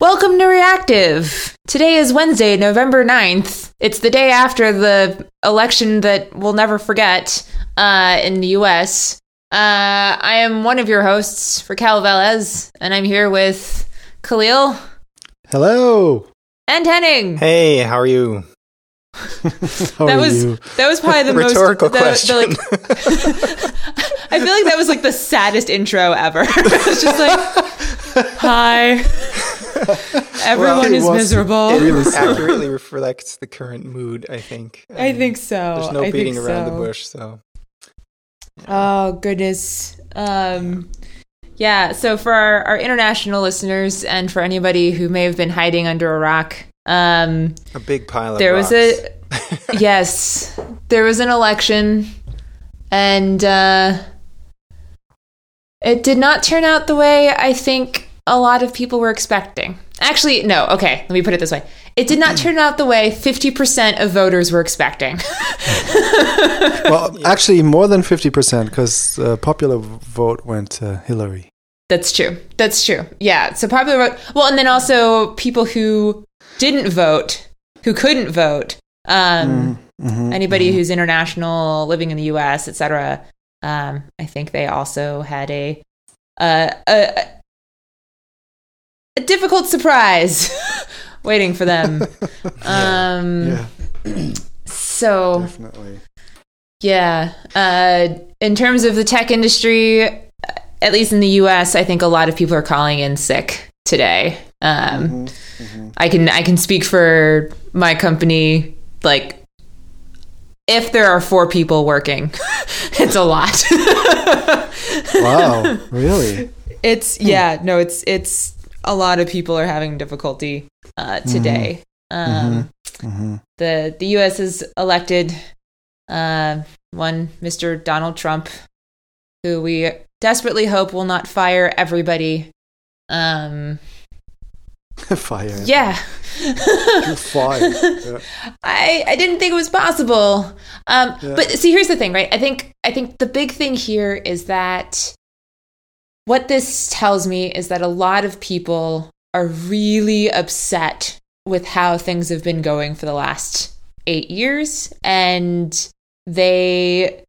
Welcome to Reactive. Today is Wednesday, November 9th. It's the day after the election that we'll never forget uh, in the US. Uh, I am one of your hosts, Raquel Vélez, and I'm here with Kahlil Hello. and Henning. Hey, how are you? How that are was you? that was probably the Rhetorical most the- the, question. like- I feel like that was like the saddest intro ever. it's just like, hi, everyone Well, is miserable. it really accurately reflects the current mood, I think. I Um, think so. There's no I beating around the bush, so. Oh goodness. Um yeah, so for our, our international listeners and for anybody who may have been hiding under a rock, um A big pile of there was a yes, there was an election and uh it did not turn out the way I think a lot of people were expecting. Actually, no, okay, let me put it this way. It did not turn out the way 50% of voters were expecting. Well, actually, more than 50% because uh, popular vote went to Hillary. That's true. That's true. Yeah. So popular vote. Well, and then also people who didn't vote, who couldn't vote. Um, Mhm, anybody mhm. who's international, living in the U.S., etc. Um, I think they also had a uh, a, a difficult surprise waiting for them. Um, Yeah, So definitely. Yeah. Uh, in terms of the tech industry, at least in the U.S., I think a lot of people are calling in sick today. Um, Mhm, mhm. I can I can speak for my company. Like, if there are four people working, it's a lot. Wow, really? It's yeah. No, it's it's a lot of people are having difficulty uh, today. Um, hmm the the U.S. has elected uh, one Mr. Donald Trump, who we desperately hope will not fire everybody. Um, Fire. yeah, You're fired. Yeah. I I didn't think it was possible. Um, Yeah. But see, here's the thing, right? I think I think the big thing here is that what this tells me is that a lot of people are really upset with how things have been going for the last eight years, and they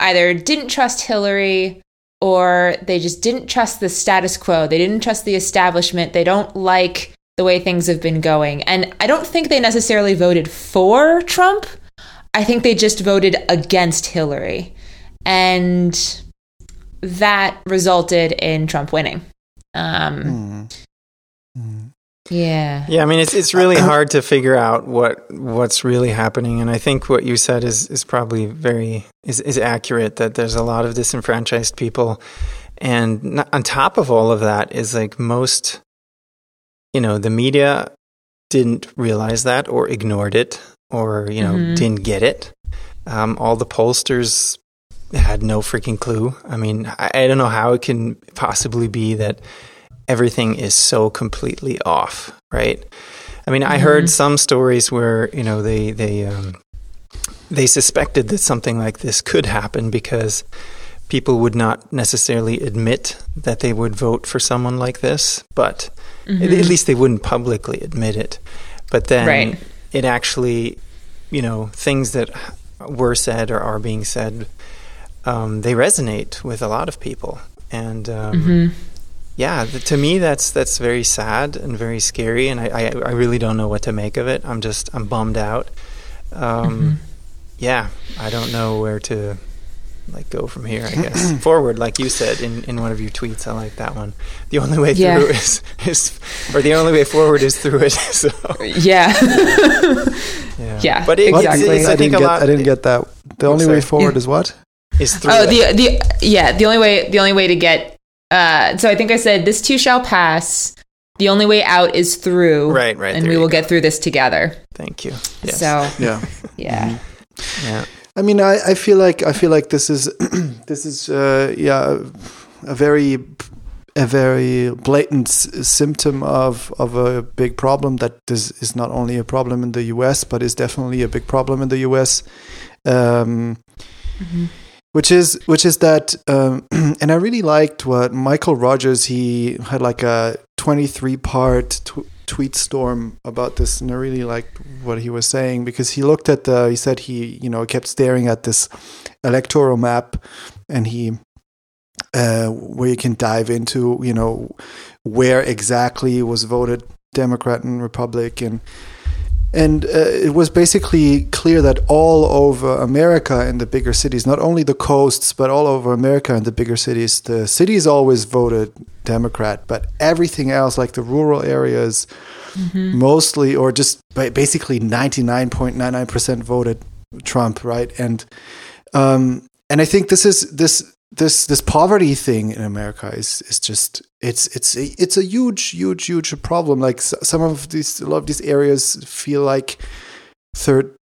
either didn't trust Hillary or they just didn't trust the status quo. They didn't trust the establishment. They don't like the way things have been going. And I don't think they necessarily voted for Trump. I think they just voted against Hillary. And that resulted in Trump winning. Um, Mm. Mm. yeah. Yeah, I mean it's it's really hard to figure out what what's really happening, and I think what you said is is probably very is is accurate. That there's a lot of disenfranchised people, and on top of all of that is like most, you know, the media didn't realize that or ignored it or you know Mhm. didn't get it. Um, all the pollsters had no freaking clue. I mean, I, I don't know how it can possibly be that everything is so completely off, right? I mean, I heard some stories where you know they they um, they suspected that something like this could happen because people would not necessarily admit that they would vote for someone like this, but at, at least they wouldn't publicly admit it. But then Right. it actually, you know, things that were said or are being said, um, they resonate with a lot of people, and um, Mhm. yeah, th- to me that's that's very sad and very scary, and I, I I really don't know what to make of it. I'm just I'm bummed out. Um, Yeah, I don't know where to like go from here. I guess forward, like you said in, in one of your tweets. I like that one. The only way Yeah. through is is or the only way forward is through it. So Yeah. yeah, Yeah, but it, What? it's, Exactly. it's, I, I think didn't get. lot I didn't get that. The Oh, only way forward Yeah. is what? Is through. oh, it. the the yeah, the only way the only way to get uh so I think I said this too shall pass. The only way out is through. Right, right, And we will go. get through this together. Thank you. Yes. So Yeah. yeah. yeah, I mean, I, I feel like I feel like this is this is uh, yeah a very a very blatant s- symptom of of a big problem that this is not only a problem in the U.S. but is definitely a big problem in the U.S. Um, Which is which is that, um, and I really liked what Michael Rogers. He had like a 23 part tw- tweet storm about this and I really liked what he was saying because he looked at the he said he you know kept staring at this electoral map and he uh, where you can dive into you know where exactly was voted Democrat and Republican and uh, it was basically clear that all over America in the bigger cities, not only the coasts, but all over America in the bigger cities, the cities always voted Democrat, but everything else, like the rural areas, mm-hmm. mostly or just basically 99.99% voted Trump, right? And um, and I think this is this this this poverty thing in America is is just it's it's a, it's a huge huge huge problem. Like some of these a lot of these areas feel like third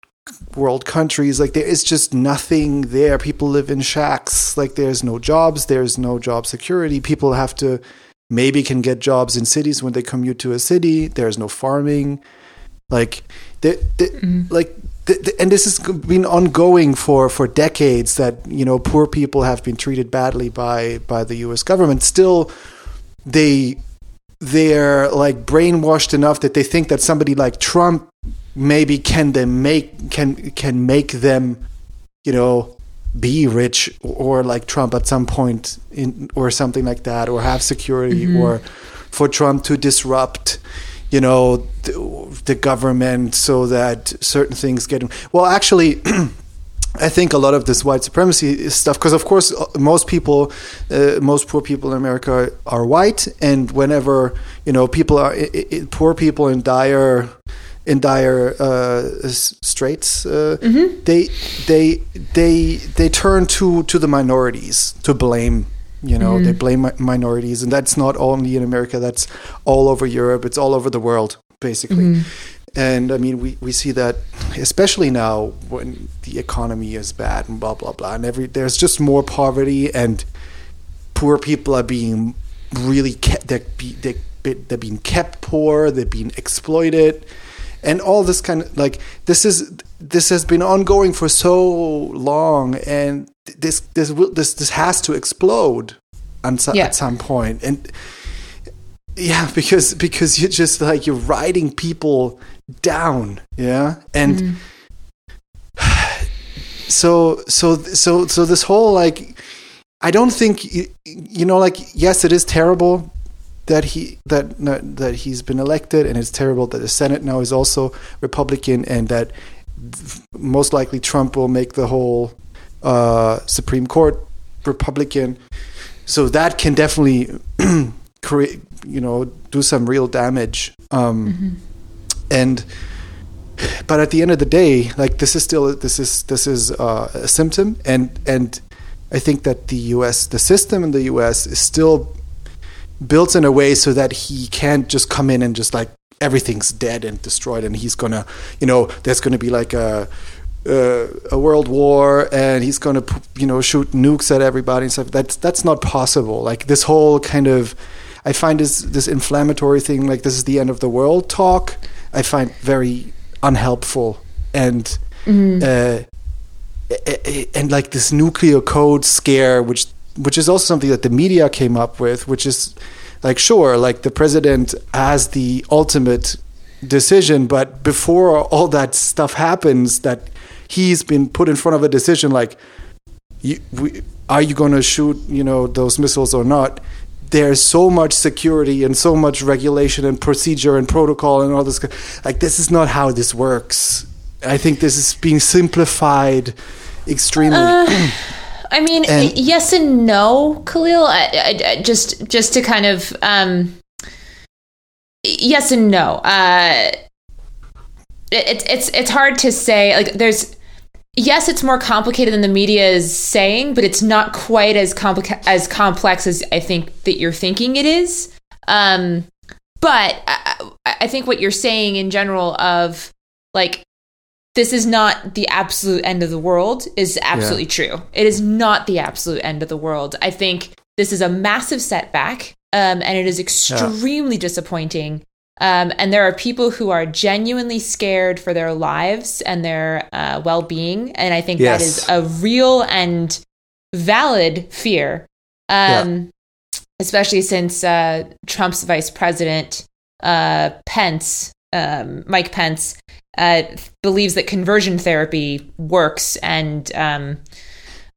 world countries. Like there is just nothing there. People live in shacks. Like there's no jobs. There's no job security. People have to maybe can get jobs in cities when they commute to a city. There's no farming. Like the, the mm-hmm. like and this has been ongoing for, for decades that you know poor people have been treated badly by by the U.S. government. Still, they they're like brainwashed enough that they think that somebody like Trump maybe can them make can can make them you know be rich or like Trump at some point in or something like that or have security mm-hmm. or for Trump to disrupt you know the, the government so that certain things get well actually I think a lot of this white supremacy stuff, because of course uh, most people, uh, most poor people in America are white, and whenever you know people are poor people in dire, in dire uh, straits, uh, mm-hmm. they they they they turn to to the minorities to blame you know, mm. they blame minorities, and that's not only in America. That's all over Europe. It's all over the world, basically. Mm. And I mean, we, we see that especially now when the economy is bad and blah blah blah, and every there's just more poverty and poor people are being really kept. They're, they're, they're being kept poor. They're being exploited, and all this kind of like this is this has been ongoing for so long, and this this will this this has to explode so, yeah. at some point and yeah because because you're just like you're writing people down yeah and mm. so so so so this whole like i don't think you know like yes it is terrible that he that that he's been elected and it's terrible that the senate now is also republican and that most likely trump will make the whole uh, Supreme Court Republican. So that can definitely create, you know, do some real damage. Um, mm-hmm. And but at the end of the day, like this is still this is this is uh, a symptom, and and I think that the U.S. the system in the U.S. is still built in a way so that he can't just come in and just like everything's dead and destroyed, and he's gonna, you know, there's gonna be like a uh, a world war and he's going to you know shoot nukes at everybody and stuff that's that's not possible like this whole kind of i find this this inflammatory thing like this is the end of the world talk i find very unhelpful and mm-hmm. uh, and like this nuclear code scare which which is also something that the media came up with which is like sure like the president has the ultimate decision but before all that stuff happens that he's been put in front of a decision like, you, we, are you going to shoot, you know, those missiles or not? There's so much security and so much regulation and procedure and protocol and all this. Like, this is not how this works. I think this is being simplified extremely. Uh, I mean, and, yes and no, Kahlil. I, I, I, just just to kind of um, yes and no. Uh, it, it's it's hard to say. Like, there's yes, it's more complicated than the media is saying, but it's not quite as complica- as complex as I think that you're thinking it is. Um, but I, I think what you're saying in general of like this is not the absolute end of the world is absolutely yeah. true. It is not the absolute end of the world. I think this is a massive setback, um, and it is extremely yeah. disappointing. Um, and there are people who are genuinely scared for their lives and their uh, well being. And I think yes. that is a real and valid fear. Um, especially since uh, Trump's vice president uh, Pence, um, Mike Pence, uh, believes that conversion therapy works and um,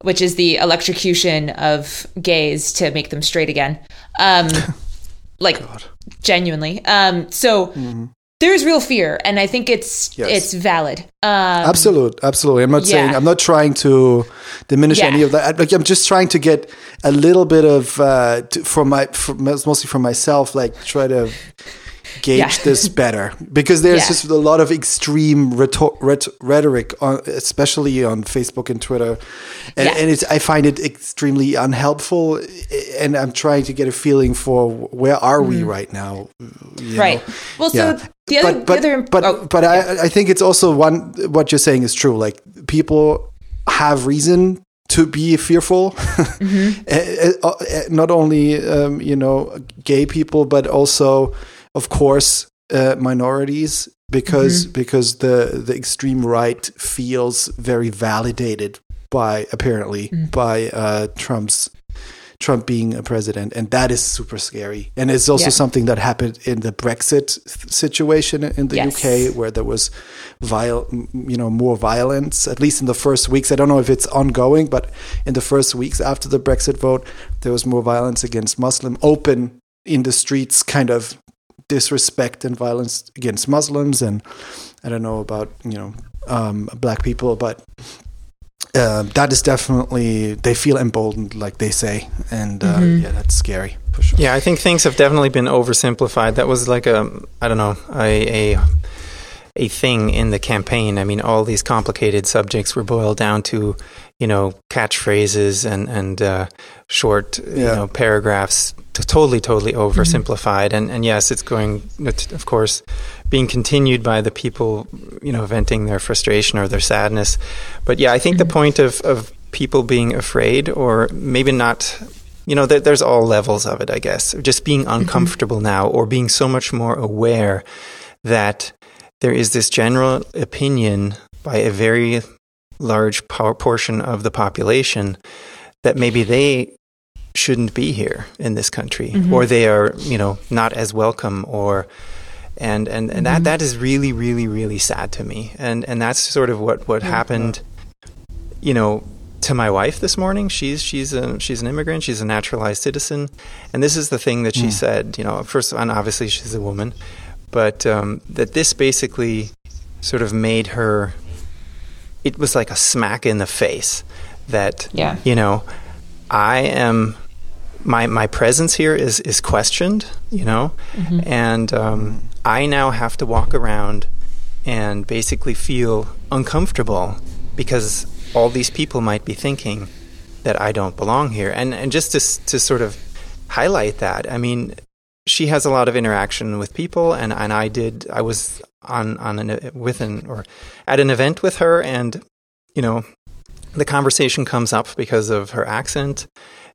which is the electrocution of gays to make them straight again. Um, like God. genuinely. Um, so mm-hmm. there's real fear, and I think it's yes. it's valid. Um, absolutely, absolutely. I'm not yeah. saying I'm not trying to diminish yeah. any of that. Like I'm just trying to get a little bit of uh, to, for my for, mostly for myself. Like try to gauge yeah. this better because there's yeah. just a lot of extreme rhetor- rhetoric, on, especially on Facebook and Twitter, and, yeah. and it's I find it extremely unhelpful. And I'm trying to get a feeling for where are mm. we right now. Right. Know? Well, so the other, but but the other, but, oh, but I I think it's also one what you're saying is true. Like people have reason to be fearful. Mm-hmm. Eh, eh, eh, not only um, you know gay people, but also of course, uh, minorities because mm-hmm. because the the extreme right feels very validated by apparently mm-hmm. by uh, Trump's Trump being a president, and that is super scary. And it's also yeah. something that happened in the Brexit situation in the yes. UK, where there was viol- you know, more violence. At least in the first weeks, I don't know if it's ongoing, but in the first weeks after the Brexit vote, there was more violence against Muslim, open in the streets, kind of disrespect and violence against Muslims, and I don't know about you know um, black people, but uh, that is definitely they feel emboldened, like they say, and uh, mm-hmm. yeah, that's scary for sure. Yeah, I think things have definitely been oversimplified. That was like a I don't know a, a a thing in the campaign. I mean, all these complicated subjects were boiled down to, you know, catchphrases and and uh, short, yeah. you know, paragraphs. Totally, totally oversimplified. Mm-hmm. And and yes, it's going, of course, being continued by the people, you know, venting their frustration or their sadness. But yeah, I think mm-hmm. the point of of people being afraid, or maybe not you know, there's all levels of it, I guess. Just being mm-hmm. uncomfortable mm-hmm. now or being so much more aware that there is this general opinion by a very large portion of the population that maybe they shouldn't be here in this country mm-hmm. or they are you know not as welcome or and and, and mm-hmm. that that is really really really sad to me and and that's sort of what what happened you know to my wife this morning she's she's a she's an immigrant she's a naturalized citizen and this is the thing that she mm. said you know first and obviously she's a woman but um, that this basically sort of made her. It was like a smack in the face that yeah. you know I am my my presence here is is questioned, you know, mm-hmm. and um, I now have to walk around and basically feel uncomfortable because all these people might be thinking that I don't belong here, and and just to to sort of highlight that, I mean, she has a lot of interaction with people, and, and I did. I was on on an with an or at an event with her, and you know, the conversation comes up because of her accent,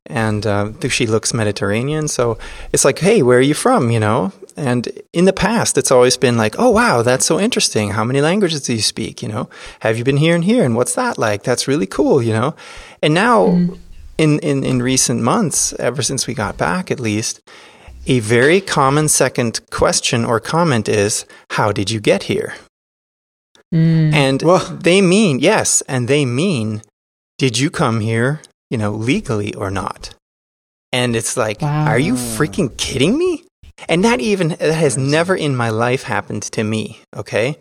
and uh, she looks Mediterranean. So it's like, hey, where are you from? You know. And in the past, it's always been like, oh wow, that's so interesting. How many languages do you speak? You know, have you been here and here? And what's that like? That's really cool. You know. And now, mm. in in in recent months, ever since we got back, at least a very common second question or comment is, How did you get here? Mm. And well, they mean, yes, and they mean, Did you come here, you know, legally or not? And it's like, wow. Are you freaking kidding me? And that even that has never in my life happened to me, okay?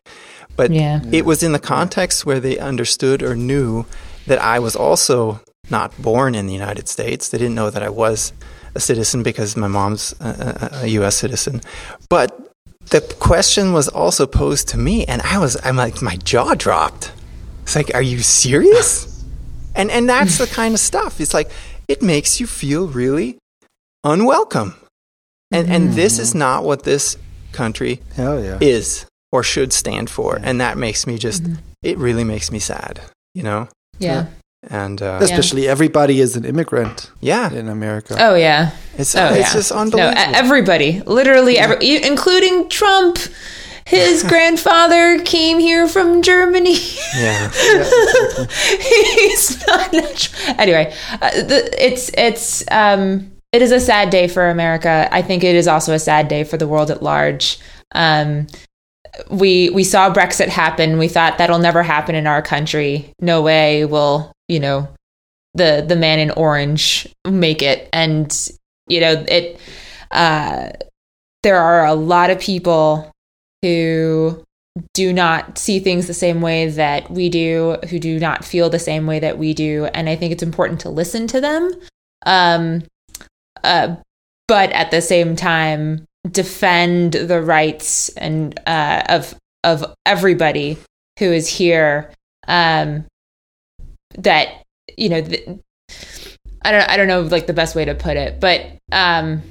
But yeah. it was in the context where they understood or knew that I was also not born in the United States. They didn't know that I was a citizen because my mom's a, a, U.S. citizen, but the question was also posed to me, and I was I'm like my jaw dropped. It's like, are you serious? and and that's the kind of stuff. It's like it makes you feel really unwelcome, and and this is not what this country yeah. is or should stand for, and that makes me just mm-hmm. it really makes me sad. You know? Yeah and uh, especially yeah. everybody is an immigrant. Yeah, in America. Oh yeah, it's oh, it's yeah. just unbelievable. No, everybody, literally, yeah. every, including Trump. His grandfather came here from Germany. Yeah, he's not natural. Anyway, uh, the, it's it's um, it is a sad day for America. I think it is also a sad day for the world at large. Um, we we saw Brexit happen. We thought that'll never happen in our country. No way will you know the the man in orange make it. And you know it. Uh, there are a lot of people who do not see things the same way that we do, who do not feel the same way that we do, and I think it's important to listen to them. Um, uh, but at the same time, defend the rights and uh, of of everybody who is here. Um, that you know, th- I don't I don't know like the best way to put it, but um,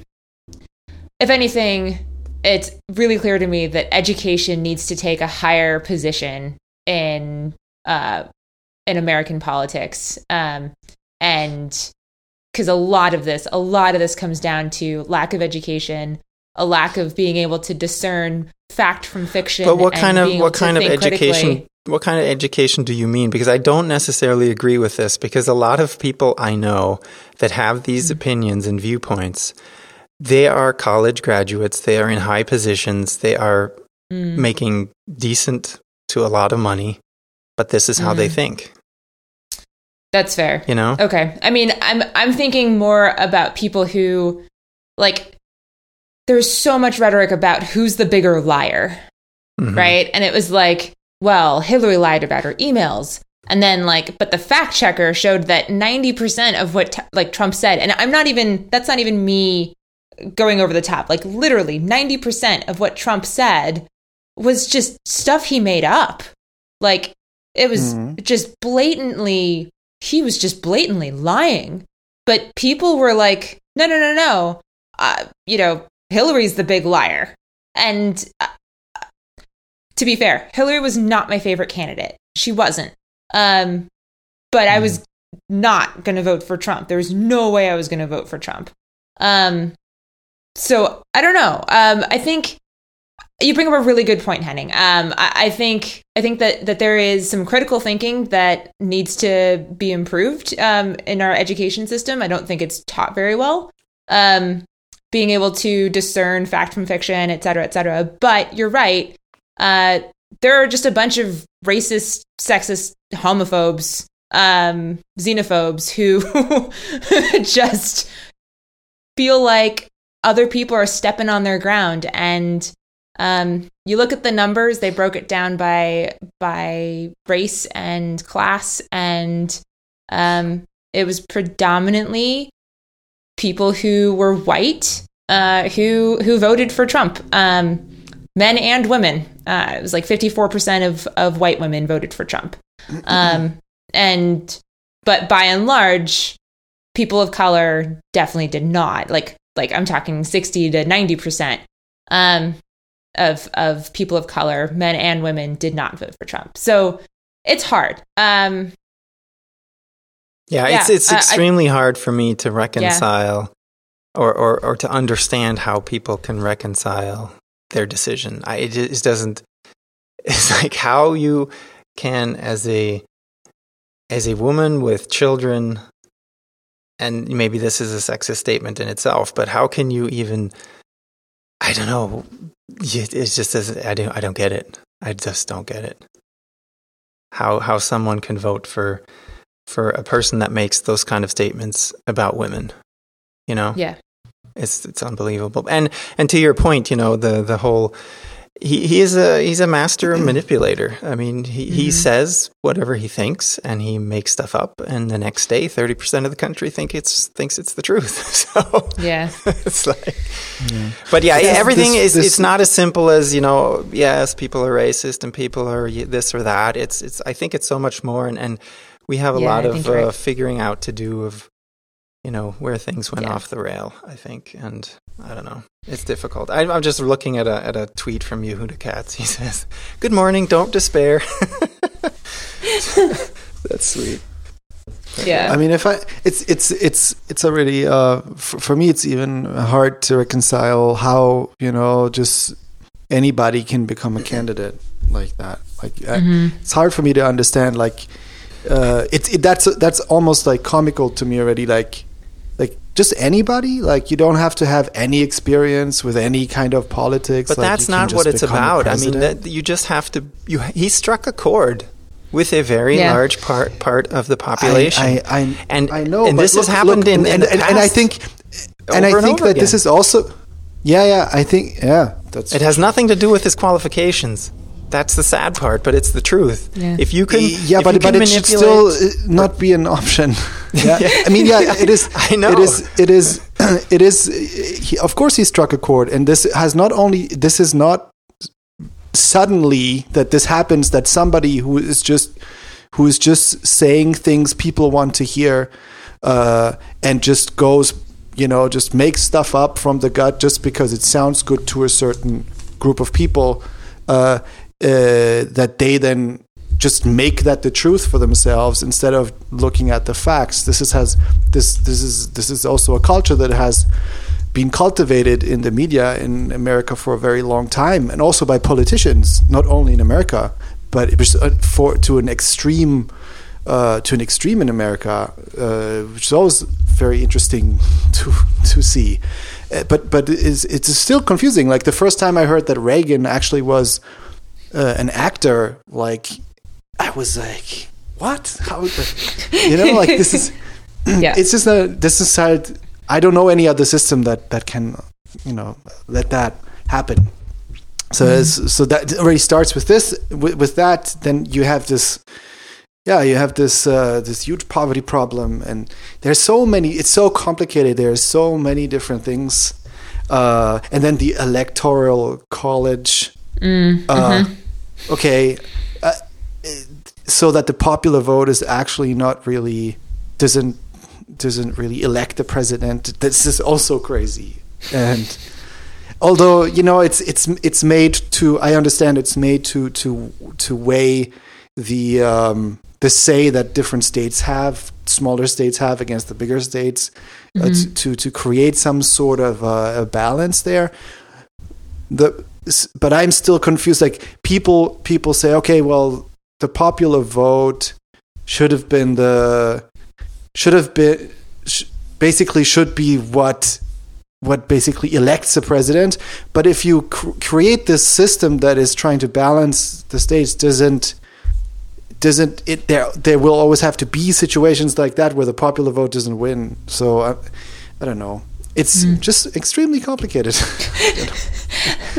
if anything, it's really clear to me that education needs to take a higher position in uh, in American politics, um, and because a lot of this, a lot of this comes down to lack of education, a lack of being able to discern fact from fiction. But what kind of what kind of education? Critically. What kind of education do you mean? Because I don't necessarily agree with this. Because a lot of people I know that have these mm-hmm. opinions and viewpoints they are college graduates. They are in high positions. They are mm. making decent to a lot of money, but this is how mm. they think. That's fair. You know? Okay. I mean, I'm I'm thinking more about people who like there's so much rhetoric about who's the bigger liar. Mm-hmm. Right? And it was like, well, Hillary lied about her emails. And then like but the fact checker showed that 90% of what t- like Trump said and I'm not even that's not even me going over the top. Like literally 90% of what Trump said was just stuff he made up. Like it was mm-hmm. just blatantly he was just blatantly lying. But people were like, "No, no, no, no. Uh, you know, Hillary's the big liar." And uh, to be fair, Hillary was not my favorite candidate. She wasn't. Um, but mm. I was not going to vote for Trump. There was no way I was going to vote for Trump. Um, so I don't know. Um, I think you bring up a really good point, Henning. Um, I, I, think I think that that there is some critical thinking that needs to be improved um, in our education system. I don't think it's taught very well. Um, being able to discern fact from fiction, et cetera, et cetera. But you're right. Uh, there are just a bunch of racist, sexist, homophobes, um, xenophobes who just feel like other people are stepping on their ground. And um, you look at the numbers they broke it down by by race and class. And um, it was predominantly people who were white uh, who who voted for Trump. Um, men and women uh, it was like 54% of, of white women voted for Trump um, and but by and large people of color definitely did not like like I'm talking 60 to 90% um, of of people of color, men and women, did not vote for Trump. So it's hard. Um, yeah, yeah, it's it's uh, extremely I, hard for me to reconcile yeah. or, or or to understand how people can reconcile their decision. I it just doesn't. It's like how you can, as a as a woman with children, and maybe this is a sexist statement in itself, but how can you even? I don't know. It's just I don't I don't get it. I just don't get it. How how someone can vote for for a person that makes those kind of statements about women, you know? Yeah. It's it's unbelievable. And and to your point, you know, the the whole he, he is a he's a master manipulator. I mean, he, mm-hmm. he says whatever he thinks, and he makes stuff up. And the next day, thirty percent of the country think it's thinks it's the truth. So yeah, it's like, yeah. but yeah, yes, everything this, is this, it's not as simple as you know. Yes, people are racist and people are this or that. It's it's. I think it's so much more, and and we have a yeah, lot of uh, right. figuring out to do of you know where things went yeah. off the rail. I think, and I don't know. It's difficult. I, am just looking at a at a tweet from Yehuda Katz. He says, "Good morning. Don't despair." That's sweet. Yeah. I mean, if I, it's it's it's it's already uh, for, for me, it's even hard to reconcile how you know just anybody can become a candidate like that. Like, mm-hmm. I, it's hard for me to understand. Like, uh, it's it, that's that's almost like comical to me already. Like, like just anybody? Like you don't have to have any experience with any kind of politics. But like, that's not what it's about. I mean, that, you just have to. You he struck a chord with a very Yeah. large part part of the population. I, I, I, and I know, and but this has happened look, in, in and, the and, and I think, and I over and think over that this is also, yeah, yeah. I think, yeah, that's It has nothing to do with his qualifications. That's the sad part, but it's the truth. Yeah. If you can, yeah, if but you but it should still uh, not be an option. yeah. Yeah. I mean, yeah, it is. I know. It is. It is. It is. He, of course, he struck a chord, and this has not only. This is not suddenly that this happens. That somebody who is just who is just saying things people want to hear, uh, and just goes, you know, just makes stuff up from the gut just because it sounds good to a certain group of people. Uh, uh, that they then just make that the truth for themselves instead of looking at the facts. This is has this this is this is also a culture that has been cultivated in the media in America for a very long time, and also by politicians, not only in America, but it was uh, for to an extreme. Uh, to an extreme in America, uh, which is always very interesting to to see, uh, but but it is it's still confusing. Like the first time I heard that Reagan actually was uh, an actor, like I was like, what? How? You know, like this is. Yeah. It's just a this is hard. I don't know any other system that that can, you know, let that happen. So it's- so that already starts with this. With, with that, then you have this. Yeah, you have this uh, this huge poverty problem, and there's so many. It's so complicated. There's so many different things, uh, and then the electoral college Mm, uh, mhm. okay, so that the popular vote is actually not really doesn't doesn't really elect the president. This is also crazy, and although you know it's it's it's made to I understand it's made to to to weigh the um, the say that different states have smaller states have against the bigger states uh, to, to to create some sort of uh, a balance there the but I'm still confused. Like people, people say, okay, well, the popular vote should have been the should have been sh- basically should be what what basically elects a president. But if you cr- create this system that is trying to balance the states, doesn't doesn't it there there will always have to be situations like that where the popular vote doesn't win. So I, I don't know. It's just extremely complicated.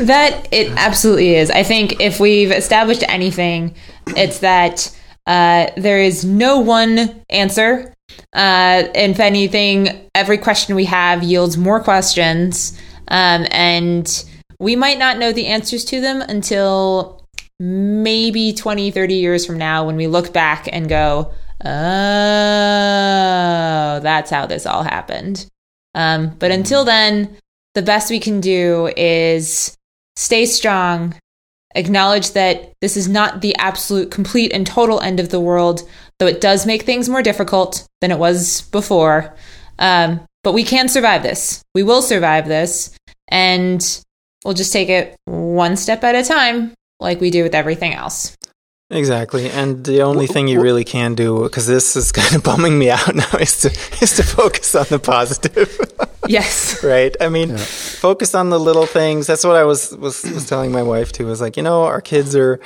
That it absolutely is. I think if we've established anything, it's that uh, there is no one answer. Uh, if anything, every question we have yields more questions, um, and we might not know the answers to them until maybe 20, 30 years from now when we look back and go, oh, that's how this all happened. Um, but until then, the best we can do is stay strong, acknowledge that this is not the absolute, complete, and total end of the world, though it does make things more difficult than it was before. Um, but we can survive this. We will survive this, and we'll just take it one step at a time, like we do with everything else. Exactly, and the only thing you really can do, because this is kind of bumming me out now, is to is to focus on the positive, Yes. right? I mean, focus on the little things. That's what I was was was telling my wife too. Was like, you know, our kids are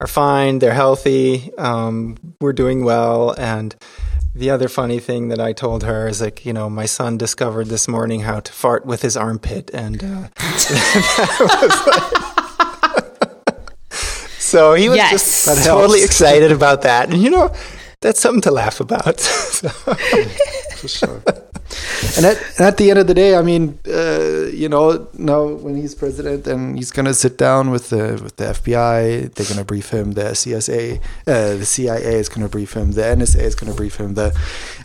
are fine, they're healthy, um, we're doing well, and the other funny thing that I told her is like, you know, my son discovered this morning how to fart with his armpit, and uh, so he was Yes. just totally excited about that, and you know, that's something to laugh about. So- for sure. and, at, and at the end of the day, I mean, uh, you know, now when he's president and he's gonna sit down with the with the FBI, they're gonna brief him. The CSA, uh, the CIA is gonna brief him. The NSA is gonna brief him. The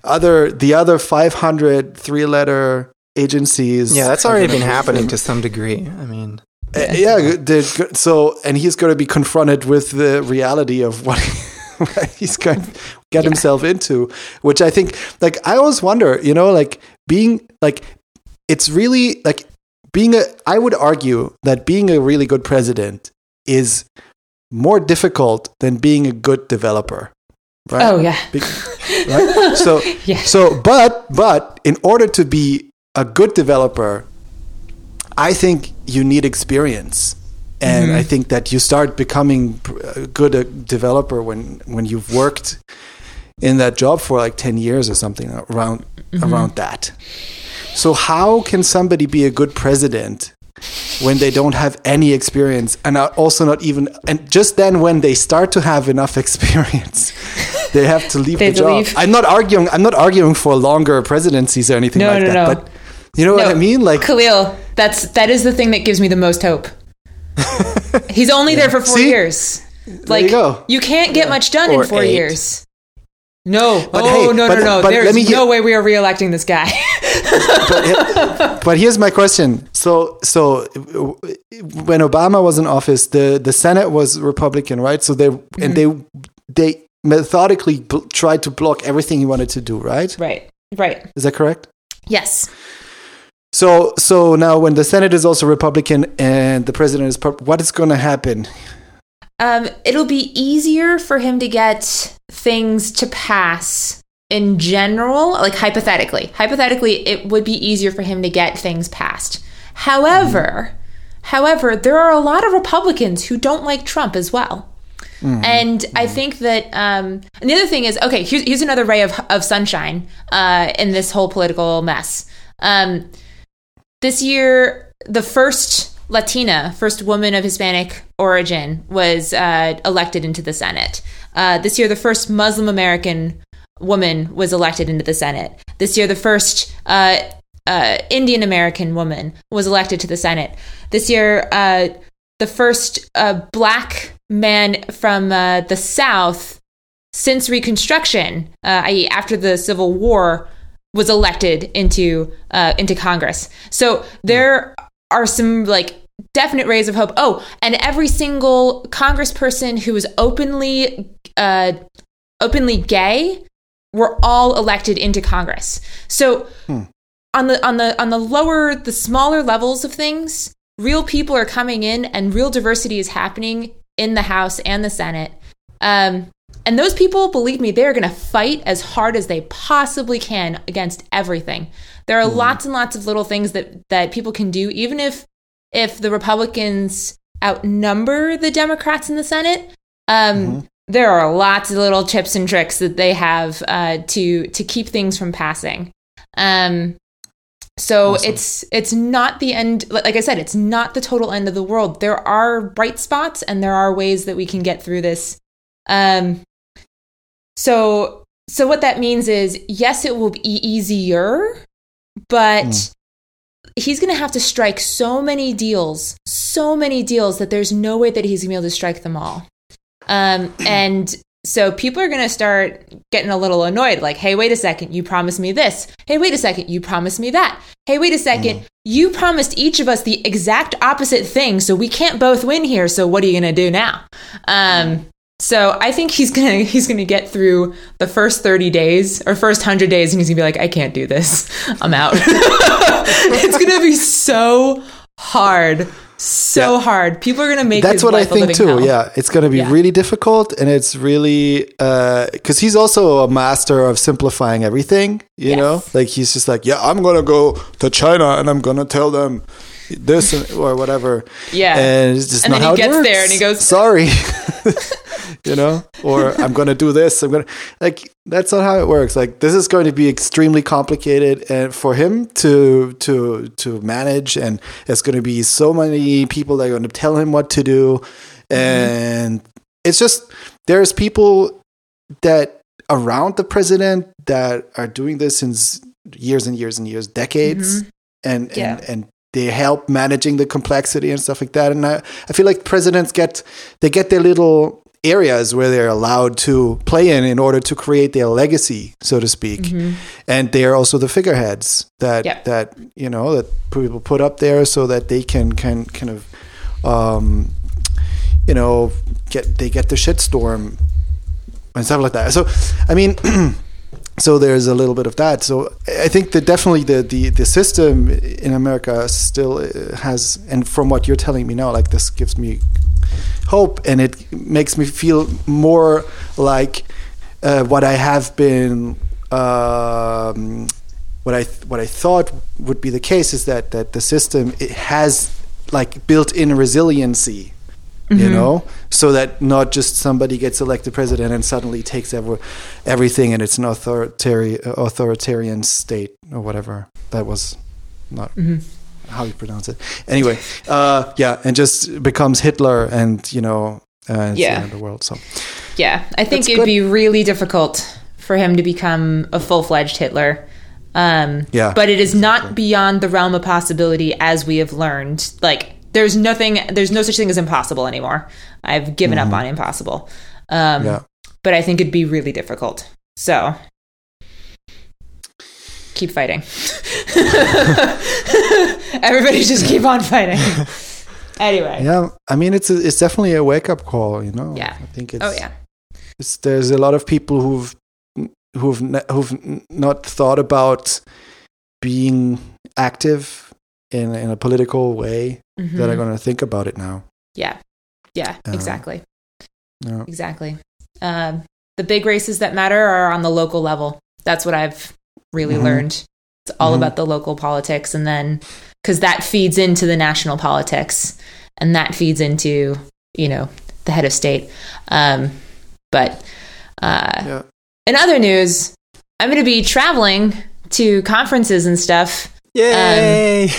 other the other 500 three letter agencies. yeah, that's already been happening him. to some degree. I mean, Uh, yeah, they're so and he's going to be confronted with the reality of what, he's going to get himself into, which I think, like, I always wonder, you know, like being like, it's really like being a. I would argue that being a really good president is more difficult than being a good developer. Right? Oh, yeah. Be- right? So Yeah. so, but but in order to be a good developer, I think you need experience. And Mm-hmm. I think that you start becoming a good developer when, when you've worked in that job for like 10 years or something around Mm-hmm. around that. So how can somebody be a good president when they don't have any experience and are also not even and just then when they start to have enough experience they have to leave the job. leave. I'm not arguing I'm not arguing for longer presidencies or anything No, like no, that no. but you know what I mean like Kahlil, that's that is the thing that gives me the most hope. He's only there for four See? years. Like you go. can't get much done Or in four eight. years. No. But oh hey, no but- no no. but There's no way we are reelecting this guy. but here's my question. So, so when Obama was in office, the, the Senate was Republican, right? So they and mm-hmm. they they methodically bl- tried to block everything he wanted to do, right? right. Right. Is that correct? Yes. So, so now when the Senate is also Republican and the president is, what is going to happen? Um, it'll be easier for him to get things to pass in general, like hypothetically. Hypothetically, it would be easier for him to get things passed. However, however, there are a lot of Republicans who don't like Trump as well. And I think that, um, and the other thing is, okay, here's, here's another ray of, of sunshine uh, in this whole political mess. Um, this year, the first Latina, first woman of Hispanic origin, was uh, elected into the Senate. Uh, this year, the first Muslim American woman was elected into the Senate. This year, the first uh, uh, Indian American woman was elected to the Senate. This year, uh, the first uh, black man from the South since Reconstruction, i.e., after the Civil War, was elected into uh, into Congress. So there are some like definite rays of hope. Oh, and every single Congressperson who was openly uh, openly gay were all elected into Congress. So on the on the on the lower the smaller levels of things, real people are coming in and real diversity is happening in the House and the Senate. Um, and those people, believe me, they're going to fight as hard as they possibly can against everything. There are lots and lots of little things that that people can do, even if if the Republicans outnumber the Democrats in the Senate. Um, There are lots of little tips and tricks that they have uh, to to keep things from passing. Um, so it's it's not the end. Like I said, it's not the total end of the world. There are bright spots, and there are ways that we can get through this. Um, so so what that means is, yes, it will be easier, but he's going to have to strike so many deals, so many deals that there's no way that he's going to be able to strike them all. Um, and so people are going to start getting a little annoyed like, hey, wait a second, you promised me this. Hey, wait a second, you promised me that. Hey, wait a second, you promised each of us the exact opposite thing, so we can't both win here. So what are you going to do now? Um, so I think he's gonna he's gonna get through the first thirty days or first hundred days, and he's gonna be like, I can't do this. I'm out. it's gonna be so hard, so Yeah. hard. People are gonna make That's what I think too. hell. Yeah, it's going to be Yeah. really difficult, and it's really uh, because he's also a master of simplifying everything. You Yes. know, like he's just like, yeah, I'm going to go to China and I'm going to tell them this or whatever. Yeah. and it's just And not then he how gets there and he goes- sorry. you know, or I'm going to do this. I'm going to like that's not how it works. Like this is going to be extremely complicated, and for him to to to manage, and there's going to be so many people that are going to tell him what to do, and it's just there's people that around the president that are doing this since years and years and years, decades, and Mm-hmm. Yeah. and and they help managing the complexity and stuff like that. And I, I feel like presidents get they get their little areas where they're allowed to play in in order to create their legacy, so to speak. And they are also the figureheads that Yep. that you know that people put up there so that they can can kind of um, you know get they get the shitstorm and stuff like that. So I mean. so there's a little bit of that. So I think that definitely the the, the system in America still uh, has, and from what you're telling me now, like this gives me hope, and it makes me feel more like uh, what I have been um, what I what I thought would be the case is that that the system it has like built-in resiliency, you know, so that not just somebody gets elected president and suddenly takes over everything and it's an authoritarian authoritarian state or whatever. That was not how you pronounce it. Anyway, uh, yeah, and just becomes Hitler and you know, uh, the Yeah. of the world. So Yeah, I think That's it'd good. be really difficult for him to become a full fledged Hitler. Um, Yeah, but it is not beyond the realm of possibility, as we have learned. Like, there's nothing, there's no such thing as impossible anymore. I've given up on impossible. Um, Mm-hmm. yeah. But I think it'd be really difficult. So, keep fighting. Everybody just keep on fighting. Anyway. Yeah, I mean it's a, it's definitely a wake up call, you know. Yeah. I think it's, Oh, yeah. it's there's a lot of people who've who've who've not thought about being active in in a political way that are going to think about it now. Yeah. Yeah, Uh, exactly. Exactly. Um, the big races that matter are on the local level. That's what I've really Mhm. learned. It's all Mhm. about the local politics, and then because that feeds into the national politics, and that feeds into you know the head of state. Um, but uh, Yeah. in other news, I'm going to be traveling to conferences and stuff Yay!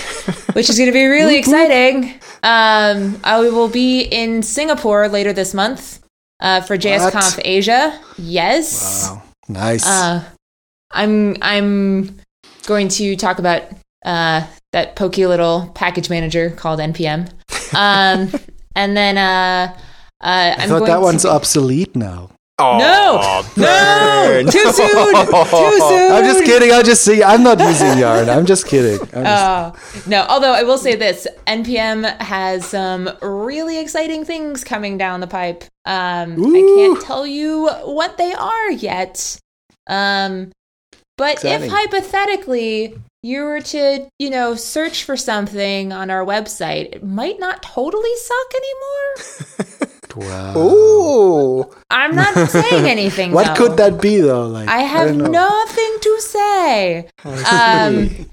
which is going to be really exciting. Um, I will be in Singapore later this month uh, for JSConf Asia. Yes, Wow. Nice. uh, I'm I'm going to talk about uh, that pokey little package manager called npm, um, and then uh, uh, I thought that one's obsolete now. Oh, No! burn. No! Too soon! Too soon! I'm just kidding. I just see. I'm not using yarn. I'm just kidding. I'm just, Oh no! Although I will say this, NPM has some really exciting things coming down the pipe. Um, I can't tell you what they are yet. Um, but Exciting. if hypothetically you were to, you know, search for something on our website, it might not totally suck anymore. wow. Ooh. I'm not saying anything. What though. could that be though? Like I have don't nothing to say. Um,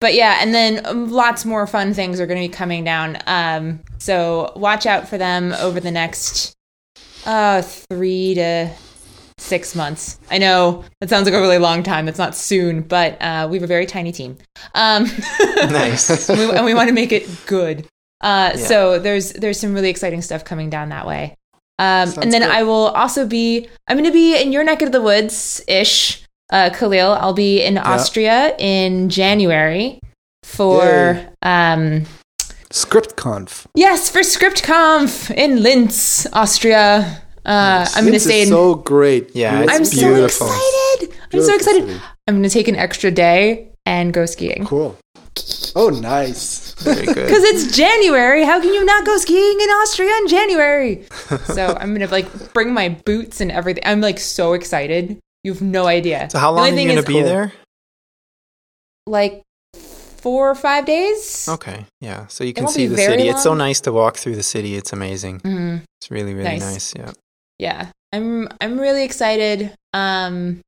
but yeah, and then um, lots more fun things are going to be coming down. Um, so watch out for them over the next uh, three to six months. I know that sounds like a really long time. That's not soon, but uh, we have a very tiny team. Um, Nice. and, we, and we want to make it good. Uh, Yeah. So there's there's some really exciting stuff coming down that way. Um, and then good. I will also be I'm going to be in your neck of the woods ish, uh, Kahlil. I'll be in Austria in January for Yay. um, ScriptConf. yes for ScriptConf in Linz, Austria. Uh, I'm going to Linz stay in. so great. Yeah, Linz I'm it's is so beautiful. excited! I'm so excited. city. I'm going to take an extra day and go skiing. Cool. Oh, nice. Very good. Because it's January. How can you not go skiing in Austria in January? so I'm gonna like bring my boots and everything. I'm like so excited. You have no idea. So how long only are you thing gonna be cool. there? Like four or five days. Okay, yeah. So you can see the very city. It's so nice to walk through the city. It's amazing. Mhm. It's really, really Nice. nice. Yeah. Yeah, I'm I'm really excited. Um,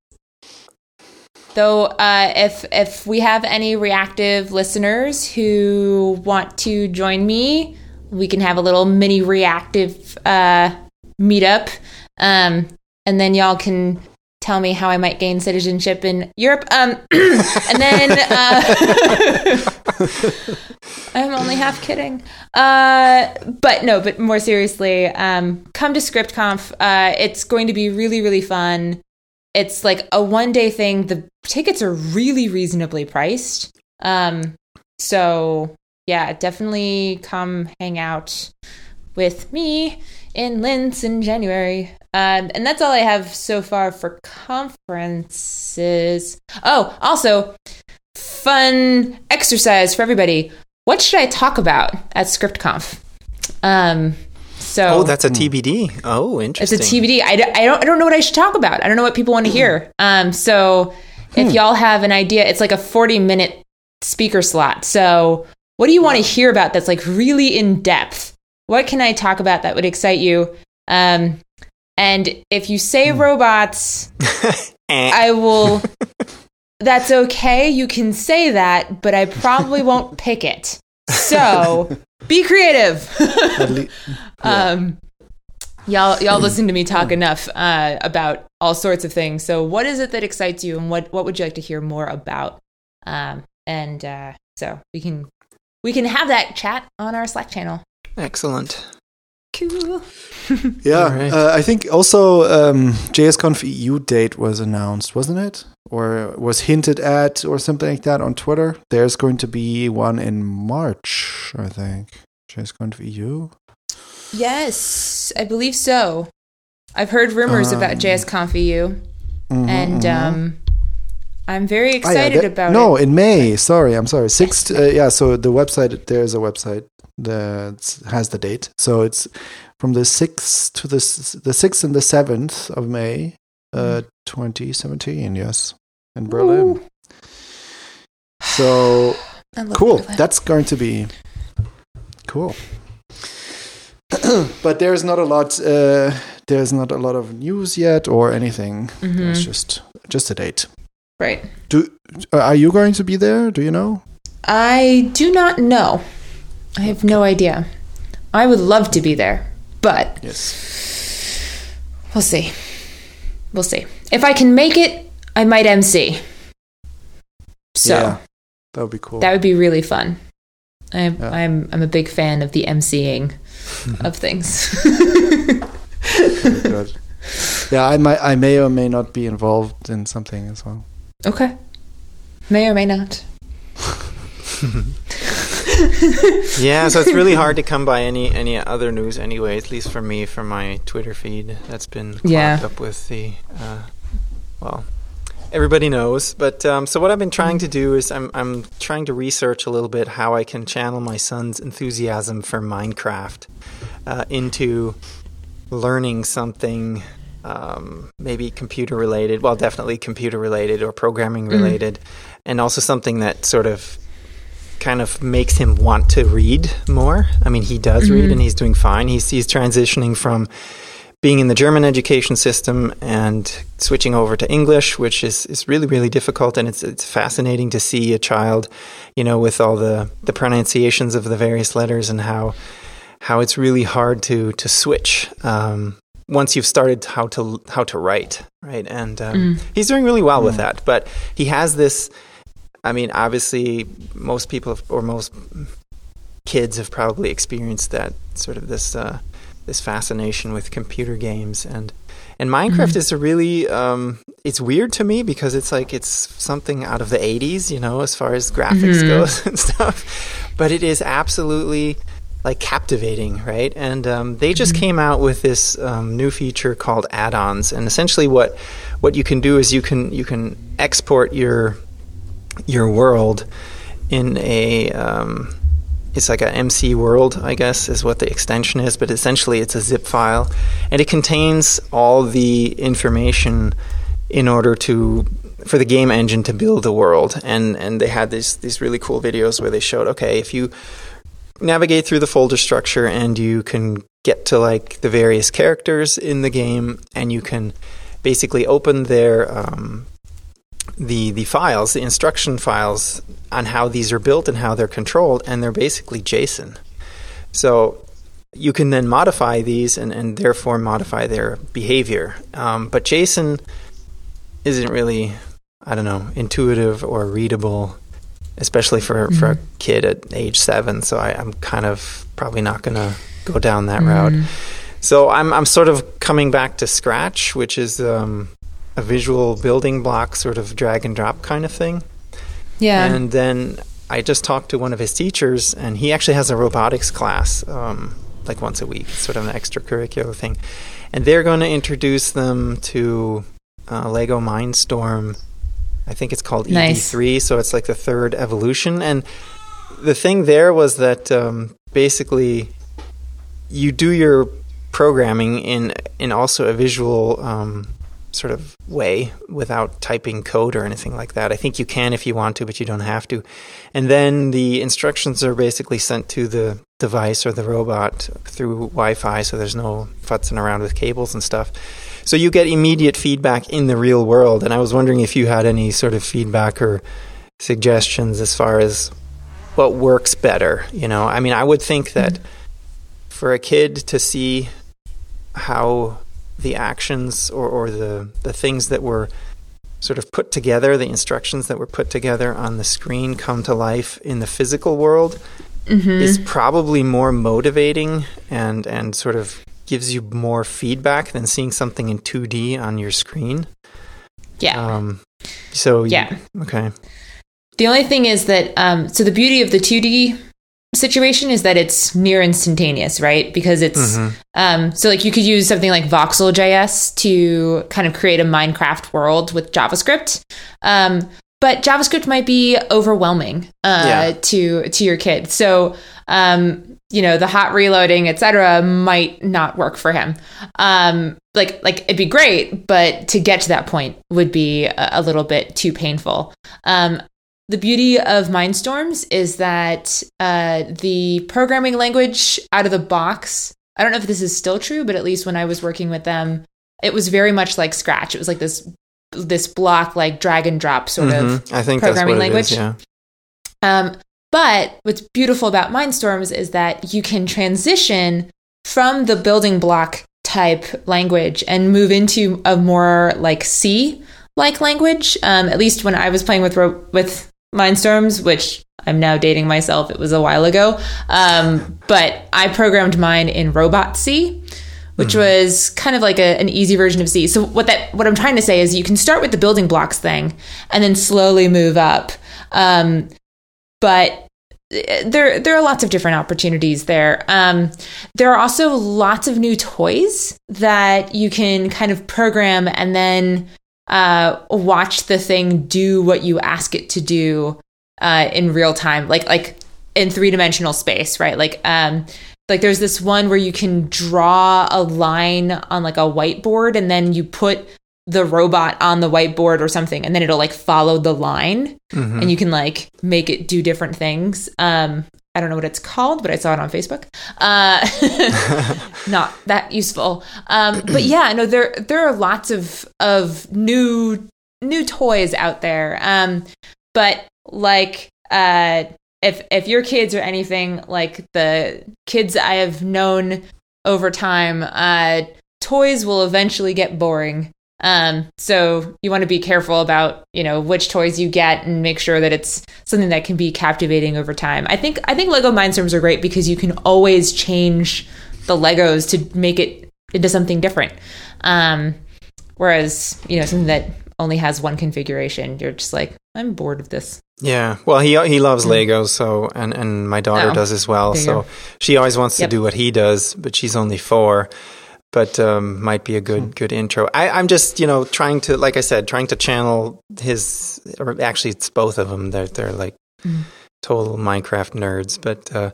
though, uh, if if we have any reactive listeners who want to join me, we can have a little mini reactive uh, meetup, um, and then y'all can tell me how I might gain citizenship in Europe. Um, and then uh, I'm only half kidding. Uh, but no, but more seriously, um, come to ScriptConf. Uh, it's going to be really, really fun. It's like a one day thing. The tickets are really reasonably priced. Um, so yeah, definitely come hang out with me in Linz in January. Um, and that's all I have so far for conferences. Oh, also, fun exercise for everybody. What should I talk about at ScriptConf? Um, so Oh, that's a TBD. Oh, interesting. it's a TBD. I, I don't I don't know what I should talk about. I don't know what people want to hear. Um, so if y'all have an idea, it's like a forty minute speaker slot. So what do you want to hear about that's like really in depth? What can I talk about that would excite you? Um, and if you say robots, Eh. I will that's okay. You can say that, but I probably won't pick it. So be creative. le- um, y'all, y'all listen to me talk enough uh, about all sorts of things. So, what is it that excites you, and what what would you like to hear more about? Um, and uh, so we can we can have that chat on our Slack channel. Excellent. Cool. Yeah, Alright. uh, I think also um, JSConf EU date was announced, wasn't it? Or was hinted at, or something like that on Twitter. There's going to be one in March, I think. JSConf EU. Yes, I believe so. I've heard rumors about Um, JSConf EU, Mhm, and mhm. um, I'm very Ah, yeah, excited that- about no, it. No, in May. Sorry, I'm sorry. Sixth. Uh, yeah. So the website there's a website that has the date. So it's from the sixth to the the sixth and the seventh of May, uh, 2017. Yes, in Berlin. Ooh. So cool. Berlin. That's going to be cool. but there's not a lot. Uh, there's not a lot of news yet or anything. Mhm. It's just just a date. right. Do uh, are you going to be there? Do you know? I do not know. I have no idea. I would love to be there, but Yes. we'll see. We'll see. If I can make it, I might MC. So yeah, that would be cool. that would be really fun. I'm Yeah. I'm I'm a big fan of the MCing of things. Yeah, I might, I may or may not be involved in something as well. okay. May or may not. Yeah, so it's really hard to come by any any other news anyway. At least for me, from my Twitter feed, that's been clogged Yeah. up with the. Uh, well, everybody knows. But um, so what I've been trying to do is I'm I'm trying to research a little bit how I can channel my son's enthusiasm for Minecraft uh, into learning something. Um, maybe computer related, well, definitely computer related or programming related, and also something that sort of kind of makes him want to read more. I mean, he does read Mhm. and he's doing fine. He's he's transitioning from being in the German education system and switching over to English, which is, is really, really difficult. And it's, it's fascinating to see a child, you know, with all the, the pronunciations of the various letters and how, how it's really hard to, to switch. Um, once you've started how to how to write, right? And um, Mm. he's doing really well with that. But he has this. I mean, obviously, most people have, or most kids have probably experienced that sort of this uh, this fascination with computer games and and Minecraft Mhm. is a really um, it's weird to me because it's like it's something out of the 80s, you know, as far as graphics Mhm. goes and stuff. But it is absolutely like captivating, right? And um, they just came out with this um, new feature called add-ons, and essentially what what you can do is you can you can export your your world in a um, it's like a MC world, I guess, is what the extension is. But essentially, it's a zip file, and it contains all the information in order to for the game engine to build the world. And and they had these these really cool videos where they showed, okay, if you navigate through the folder structure and you can get to like the various characters in the game, and you can basically open their um, the the files, the instruction files on how these are built and how they're controlled, and they're basically JSON. So you can then modify these and, and therefore modify their behavior. Um, but JSON isn't really, I don't know, intuitive or readable, especially for, for a kid at age seven. So I, I'm kind of probably not going to go down that route. Mm. So I'm I'm sort of coming back to Scratch, which is um, a visual building block, sort of drag and drop kind of thing. Yeah. And then I just talked to one of his teachers, and he actually has a robotics class, um, like once a week, It's sort of an extracurricular thing. And they're going to introduce them to uh, Lego Mindstorm. I think it's called Nice. EV3, so it's like the third evolution. And the thing there was that um, basically you do your programming in in also a visual um, sort of way without typing code or anything like that. I think you can if you want to, but you don't have to. And then the instructions are basically sent to the device or the robot through Wi-Fi, so there's no futzing around with cables and stuff. So you get immediate feedback in the real world. And I was wondering if you had any sort of feedback or suggestions as far as what works better. You know, I mean, I would think that for a kid to see how the actions or, or the, the things that were sort of put together, the instructions that were put together on the screen come to life in the physical world mm-hmm. is probably more motivating and, and sort of gives you more feedback than seeing something in 2D on your screen. Yeah. Um, so, yeah. okay. The only thing is that, um, so the beauty of the 2D situation is that it's near instantaneous, right? Because it's mm-hmm. um, so like you could use something like Voxel.js to kind of create a Minecraft world with JavaScript. Um, but JavaScript might be overwhelming uh, yeah. to to your kid. So um, you know the hot reloading, etc., might not work for him. Um, like like it'd be great, but to get to that point would be a, a little bit too painful. Um, the beauty of Mindstorms is that uh, the programming language out of the box, I don't know if this is still true, but at least when I was working with them, it was very much like Scratch. It was like this this block like drag and drop sort mm-hmm. of I think programming language. Is, yeah. Um, but what's beautiful about Mindstorms is that you can transition from the building block type language and move into a more like C like language. Um, at least when I was playing with with Mindstorms, which I'm now dating myself. It was a while ago. Um, but I programmed mine in Robot C, which mm was kind of like a, an easy version of C. So what that what I'm trying to say is you can start with the building blocks thing and then slowly move up. Um, but there there are lots of different opportunities there. Um, there are also lots of new toys that you can kind of program and then uh, watch the thing do what you ask it to do uh, in real time, like like in three dimensional space, right? Like um, like there's this one where you can draw a line on like a whiteboard, and then you put the robot on the whiteboard or something, and then it'll like follow the line, mm-hmm. and you can like make it do different things. Um, I don't know what it's called, but I saw it on Facebook. Uh, not that useful. Um, but yeah, no, there there are lots of of new new toys out there. Um, but like uh, if if your kids are anything like the kids I have known over time, uh, toys will eventually get boring. Um, so you want to be careful about, you know, which toys you get and make sure that it's something that can be captivating over time. I think I think Lego Mindstorms are great because you can always change the Legos to make it into something different. Um, whereas, you know, something that only has one configuration, you're just like, I'm bored of this. Yeah, well, he he loves mm. Legos, so and and my daughter oh, does as well. So she always wants yep. to do what he does, but she's only four but um, might be a good hmm. good intro. I, am just you know trying to like I said, trying to channel his or actually it's both of them. They're they're like mm. total Minecraft nerds, but uh,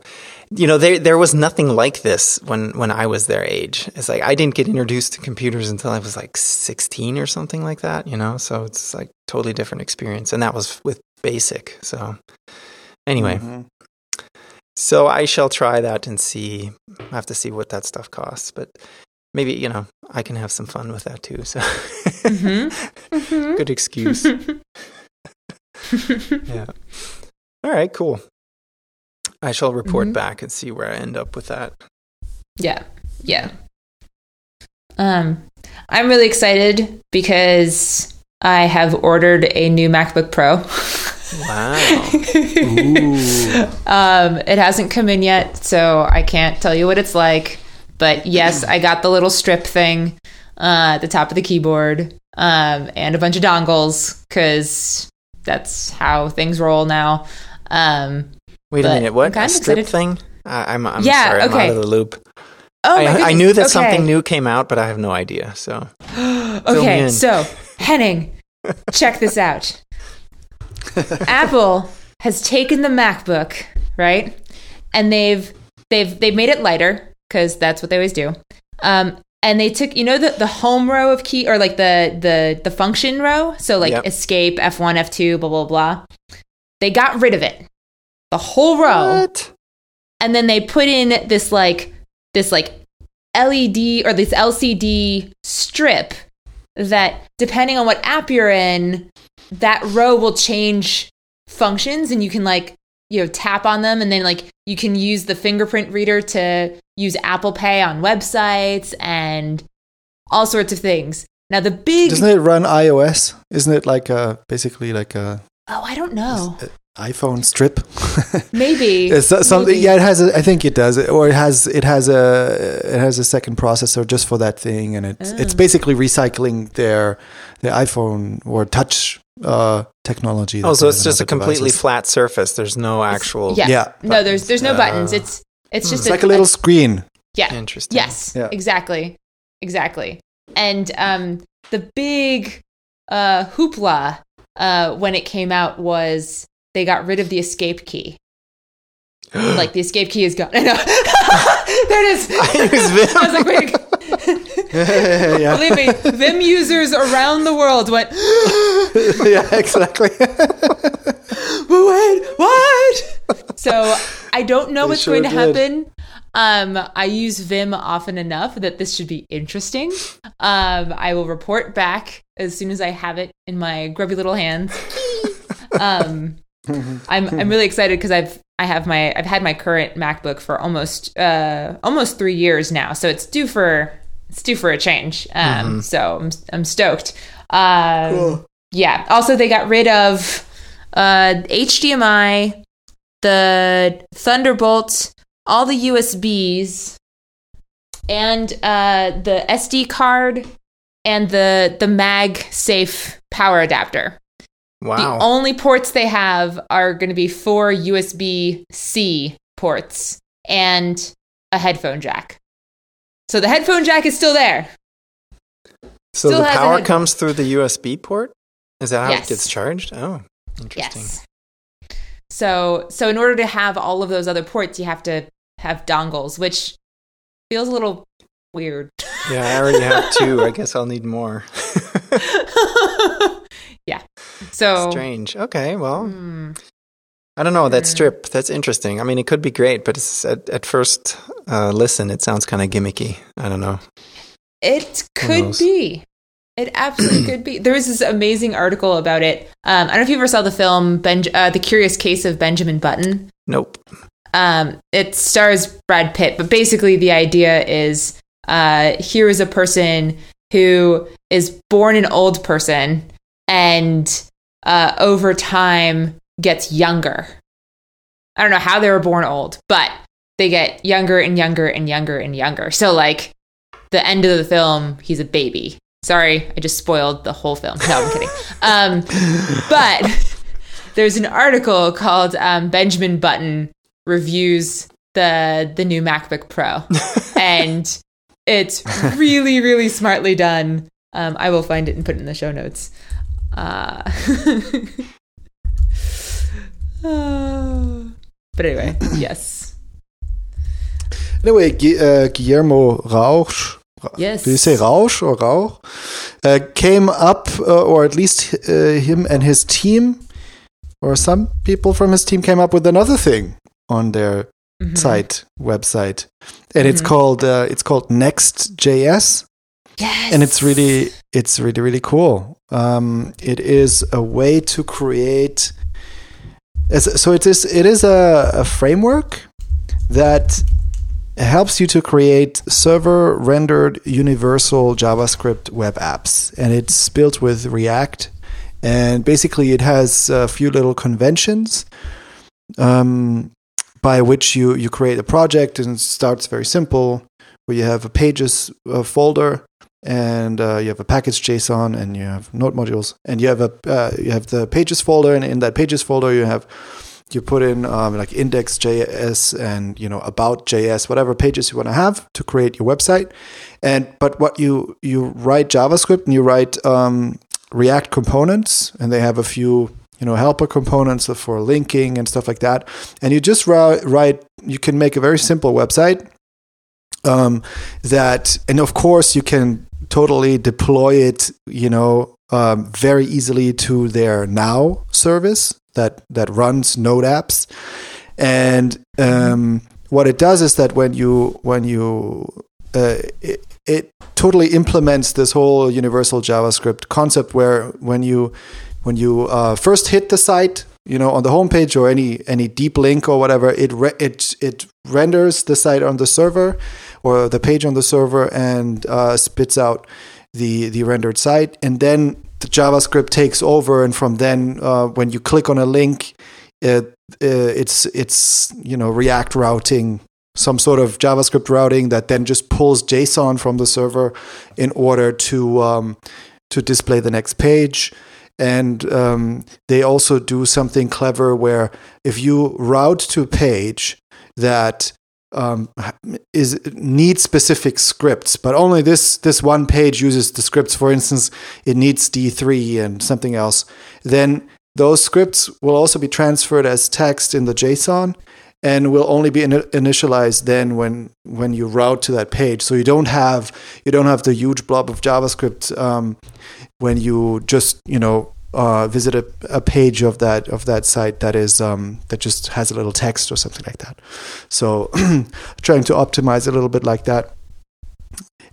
you know there there was nothing like this when when I was their age. It's like I didn't get introduced to computers until I was like 16 or something like that. You know, so it's like totally different experience, and that was with Basic. So anyway. Mm-hmm. So I shall try that and see. I have to see what that stuff costs, but maybe you know I can have some fun with that too. So mm-hmm. Mm-hmm. good excuse. yeah. All right. Cool. I shall report mm-hmm. back and see where I end up with that. Yeah. Yeah. Um, I'm really excited because I have ordered a new MacBook Pro. Wow. um, it hasn't come in yet, so I can't tell you what it's like. But yes, I got the little strip thing uh, at the top of the keyboard um, and a bunch of dongles because that's how things roll now. Um, Wait a minute, what? A strip excited. thing? I'm, I'm yeah, sorry, I'm okay. out of the loop. Oh I, I, knew that okay. something new came out, but I have no idea. So, okay, so Henning, check this out. Apple has taken the MacBook, right, and they've they've they've made it lighter because that's what they always do. Um, and they took you know the the home row of key or like the the the function row, so like Yep. escape F1, F2, blah blah blah. They got rid of it, the whole row What? and then they put in this like this like LED or this LCD strip that depending on what app you're in, that row will change functions and you can like you know tap on them and then like you can use the fingerprint reader to use Apple Pay on websites and all sorts of things. Now the big Doesn't it run iOS? Isn't it like a basically like a oh I don't know iPhone strip? maybe It's something. maybe. Yeah, it has. A, I think it does, or it has. It has a. It has a second processor just for that thing, and it's it's Oh. basically recycling their their iPhone or touch uh, technology. Oh, so it's just a completely devices. flat surface. There's no actual. yeah. Yeah. no there's there's no buttons Uh, it's it's just It's like a little screen. yeah Interesting. Yes, Yeah. exactly, exactly. And um, the big uh, hoopla uh, when it came out was they got rid of the escape key. like the escape key is gone. I know. there it is. I use I was like, wait. yeah, Believe me, Vim users around the world went, yeah, exactly. wait, what? So I don't know They what's sure going to did. happen. Um, I use Vim often enough that this should be interesting. Um, I will report back as soon as I have it in my grubby little hands. um, I'm I'm really excited because I've I have my I've had my current MacBook for almost uh almost three years now, so it's due for it's due for a change. Um, so I'm I'm stoked. Um, Yeah. Also, they got rid of uh HDMI, the Thunderbolt, all the USBs, and uh the SD card and the the MagSafe power adapter. Wow. The only ports they have are going to be four USB C ports and a headphone jack. So the headphone jack is still there. so still the power head- comes through the USB port. Is that how Yes. it gets charged? Oh, interesting. Yes. So so in order to have all of those other ports, you have to have dongles, which feels a little weird. Yeah, I already have two. I guess I'll need more. yeah. So Strange. Okay, well, hmm, I don't know that strip. That's interesting. I mean, it could be great, but it's at, at first uh, listen, it sounds kind of gimmicky. I don't know. it could be. It absolutely could be. There was this amazing article about it. Um, I don't know if you ever saw the film ben- uh, "The Curious Case of Benjamin Button." Nope. um, it stars Brad Pitt, but basically the idea is uh, here is a person who is born an old person and uh, over time gets younger. I don't know how they were born old, but they get younger and younger and younger and younger. So, like, the end of the film, he's a baby. Sorry, I just spoiled the whole film. No, I'm kidding. Um, but there's an article called um, Benjamin Button reviews the the new MacBook Pro, and it's really really smartly done. Um, I will find it and put it in the show notes. Uh, uh, but anyway, yes, Anyway, Gu- uh, Guillermo Rauch. yes. Do you say Rauch or Rauch? Uh, came up, uh, or at least uh, him and his team, or some people from his team came up with another thing on their Mhm. Zeit website, and it's Mhm. called uh, it's called Next.js. Yes, and it's really it's really really cool um, it is a way to create as- so it is it is a, a framework that helps you to create server rendered universal javascript web apps. And it's built with react. And basically it has a few little conventions um, by which you you create a project and it starts very simple where you have a pages folder and uh, you have a package JSON and you have node modules. And you have a uh, you have the pages folder and in that pages folder you have you put in um, like index.js and you know about JS whatever pages you want to have to create your website. And but what you you write JavaScript and you write um, React components and they have a few you know helper components for linking and stuff like that. And you just write you can make a very simple website um, that, and of course, you can totally deploy it, you know, um, very easily to their Now service that that runs Node apps, and um, what it does is that when you when you uh, it, it totally implements this whole universal JavaScript concept where when you when you uh, first hit the site, you know, on the homepage or any any deep link or whatever, it re- it it renders the site on the server or the page on the server and uh, spits out the the rendered site, and then the JavaScript takes over, and from then, uh, when you click on a link, it, uh, it's it's you know React routing some sort of JavaScript routing that then just pulls JSON from the server in order to um, to display the next page. And um, they also do something clever where if you route to a page that um, is needs specific scripts, but only this this one page uses the scripts. For instance, it needs D3 and something else. Then those scripts will also be transferred as text in the JSON, and will only be in- initialized then when when you route to that page. So you don't have you don't have the huge blob of JavaScript um, when you just you know uh, visit a, a, page of that of that site that is um, that just has a little text or something like that. So trying to optimize a little bit like that.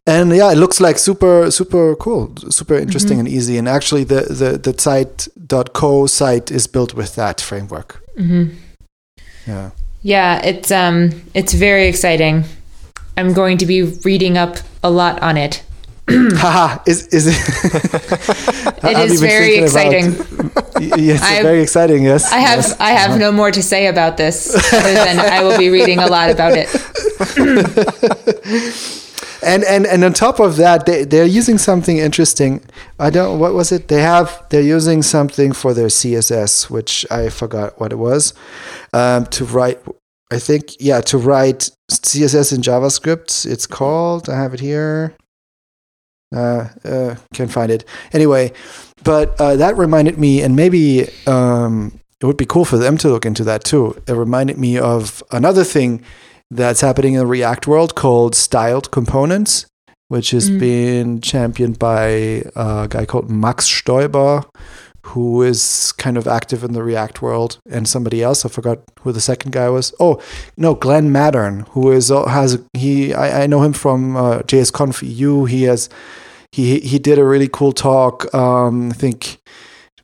And yeah, it looks like super super cool, super interesting mm-hmm. and easy. And actually, the the the zeit.co site is built with that framework. Mm-hmm. Yeah. Yeah, it's um it's very exciting. I'm going to be reading up a lot on it. Haha, is is it? it is very exciting. yes, I, very exciting. Yes, I have yes. I have uh-huh. no more to say about this other than I will be reading a lot about it. and and and on top of that, they they're using something interesting. I don't. What was it? They have. They're using something for their CSS, which I forgot what it was. Um, to write I think, yeah, to write CSS in JavaScript. It's called, I have it here. Uh, uh, can't find it. Anyway, but uh, that reminded me, and maybe um, it would be cool for them to look into that too. It reminded me of another thing that's happening in the React world called styled components, which has mm. been championed by a guy called Max Stoiber, who is kind of active in the React world, and somebody else. I forgot who the second guy was. Oh, no, Glenn Maddern, who is has he. I, I know him from uh, JSConf EU. He has he he did a really cool talk. Um, I think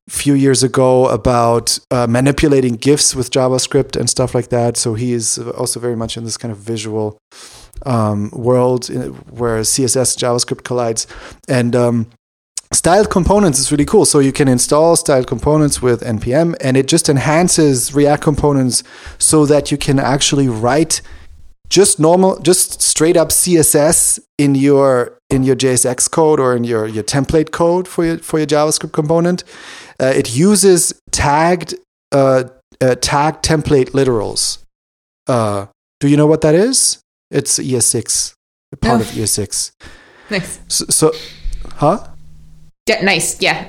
a few years ago about uh, manipulating GIFs with JavaScript and stuff like that. So he is also very much in this kind of visual um, world where CSS JavaScript collides, and um, styled components is really cool. So you can install styled components with npm, and it just enhances React components so that you can actually write just normal, just straight up CSS in your in your JSX code or in your your template code for your for your JavaScript component. Uh, it uses tagged uh, uh, tag template literals. Uh, do you know what that is? It's ES6, a part of ES6. Nice. So, so huh? Yeah, nice. Yeah.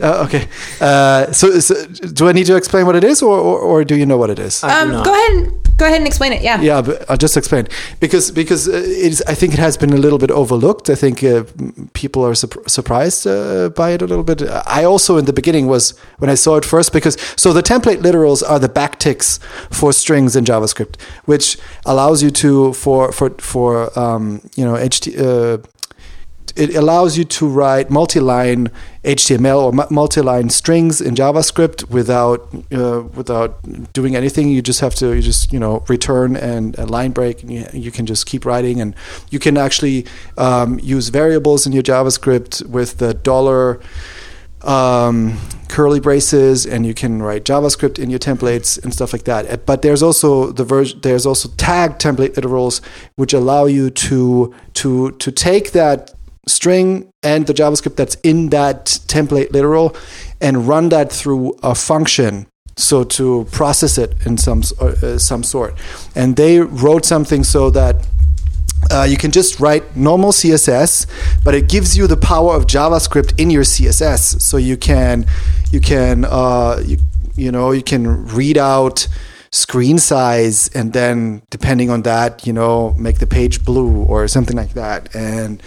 uh, okay. Uh, so, so, do I need to explain what it is, or, or, or do you know what it is? Um, go ahead. And, go ahead and explain it. Yeah. Yeah, but I'll just explain because because uh, it's. I think it has been a little bit overlooked. I think uh, people are su- surprised uh, by it a little bit. I also in the beginning was when I saw it first because so the template literals are the backticks for strings in JavaScript, which allows you to for for for um, you know HT it allows you to write multi-line HTML or multi-line strings in JavaScript without uh, without doing anything. You just have to you just you know return and a line break, and you, you can just keep writing. And you can actually um, use variables in your JavaScript with the dollar. Um, curly braces and you can write JavaScript in your templates and stuff like that. But there's also the there's also tag template literals which allow you to to to take that string and the JavaScript that's in that template literal and run that through a function. So to process it in some uh, some sort, and they wrote something so that uh, you can just write normal CSS, but it gives you the power of JavaScript in your CSS. So you can you can uh, you, you know you can read out screen size and then depending on that you know make the page blue or something like that and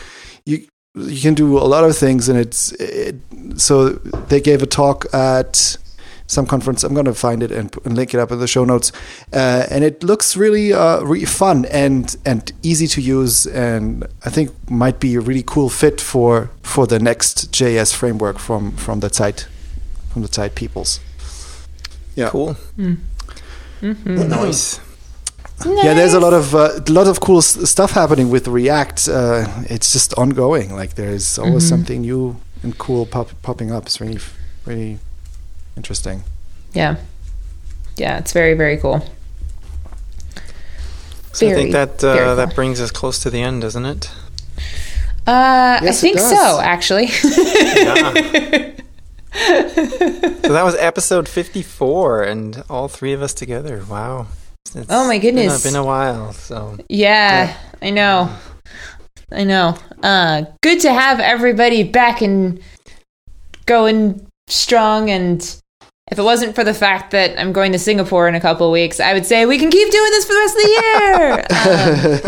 you you can do a lot of things and it's it, so they gave a talk at some conference i'm going to find it and, and, link it up in the show notes uh, and it looks really uh, really fun and and easy to use and i think might be a really cool fit for for the Next.js framework from from the Zeit from the Zeit peoples yeah cool mm. Mm-hmm. Nice. Nice. Yeah, there's a lot of uh, a lot of cool s- stuff happening with React. Uh, it's just ongoing. Like there's always mm-hmm. something new and cool pop- popping up. It's really, really interesting. Yeah, yeah, it's very very cool. So very, I think that uh, cool. that brings us close to the end, doesn't it? Uh, yes, I think so, actually. so that was episode 54 and all three of us together. Wow. It's oh my goodness. Been a, been a while, so. Yeah, yeah, I know. I know. Uh good to have everybody back and going strong and if it wasn't for the fact that I'm going to Singapore in a couple weeks, I would say we can keep doing this for the rest of the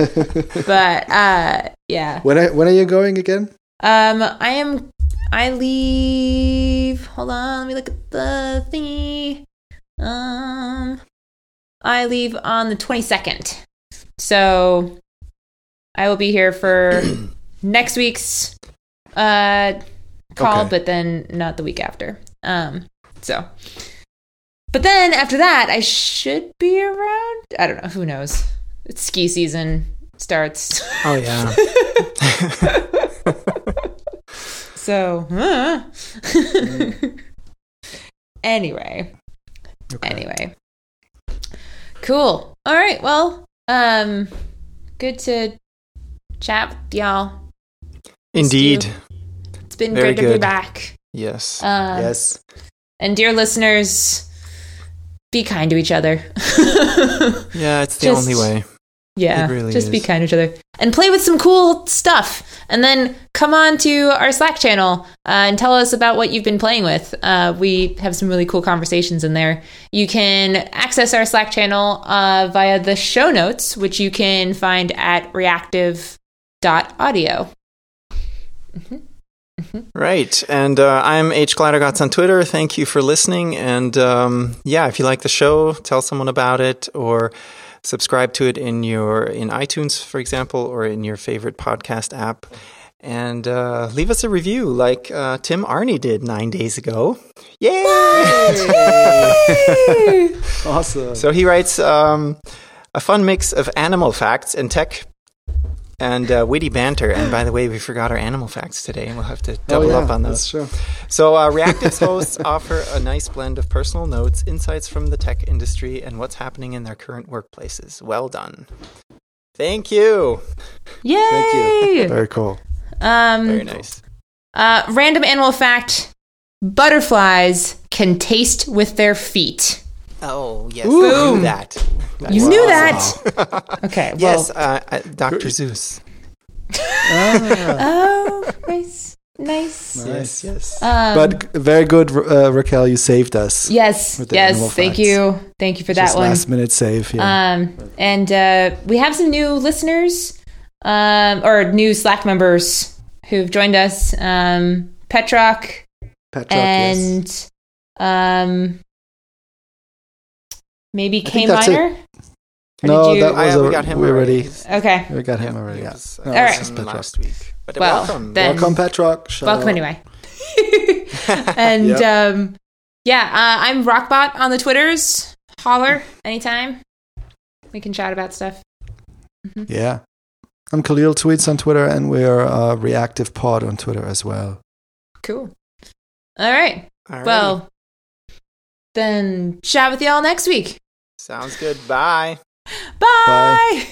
year. um, but uh, yeah. When are, when are you going again? Um, I am I leave. Hold on, let me look at the thingy. Um, I leave on the 22nd. So I will be here for next week's uh call, okay. but then not the week after. Um, so but then after that, I should be around. I don't know. Who knows? It's ski season starts. Oh yeah. So, uh. anyway, okay. anyway, cool. All right. Well, um, good to chat with y'all. Indeed, it's been Very good to be back. Yes. Um, yes. And dear listeners, be kind to each other. yeah, it's the Just, only way. Yeah, really just is. be kind to each other and play with some cool stuff. And then come on to our Slack channel uh, and tell us about what you've been playing with. Uh, we have some really cool conversations in there. You can access our Slack channel uh, via the show notes, which you can find at reactive.audio. Mm-hmm. Mm-hmm. Right. And uh, I'm H. Glattergotz on Twitter. Thank you for listening. And um, yeah, if you like the show, tell someone about it or subscribe to it in your in iTunes, for example, or in your favorite podcast app. And uh, leave us a review like uh, Tim Arney did nine days ago. Yay! awesome. So he writes um, a fun mix of animal facts and tech and uh, witty banter. And by the way, we forgot our animal facts today. And we'll have to oh, double oh, yeah, up on those. That's true. So, uh, Reactive's hosts offer a nice blend of personal notes, insights from the tech industry, and what's happening in their current workplaces. Well done. Thank you. Yay! Thank you. Very cool. Um, Very nice. Uh, random animal fact: Butterflies can taste with their feet. Oh yes, Ooh. knew that. you knew that. okay. Well. Yes, uh, uh, Dr. Seuss. ah. Oh, nice. Nice. Nice, yes. Um, but very good, uh, Raquel. You saved us. Yes, yes. Thank facts. you, thank you for Just that one. Last minute save. Yeah. Um, and uh, we have some new listeners, um, or new Slack members who've joined us. Um, Petrock, Petrock, and yes. um, Maybe K minor. No, you... that was a, we got him already. Okay, we got him already. Yeah. No, All right. Last week. But well, welcome, then, welcome, Petrock. welcome anyway. and yep. um, yeah, uh, I'm Rockbot on the Twitters. Holler anytime. We can chat about stuff. Mm-hmm. Yeah. I'm Kahlil Tweets on Twitter, and we're uh, Reactive Pod on Twitter as well. Cool. All right. Alrighty. Well, then chat with y'all next week. Sounds good. Bye. Bye. Bye.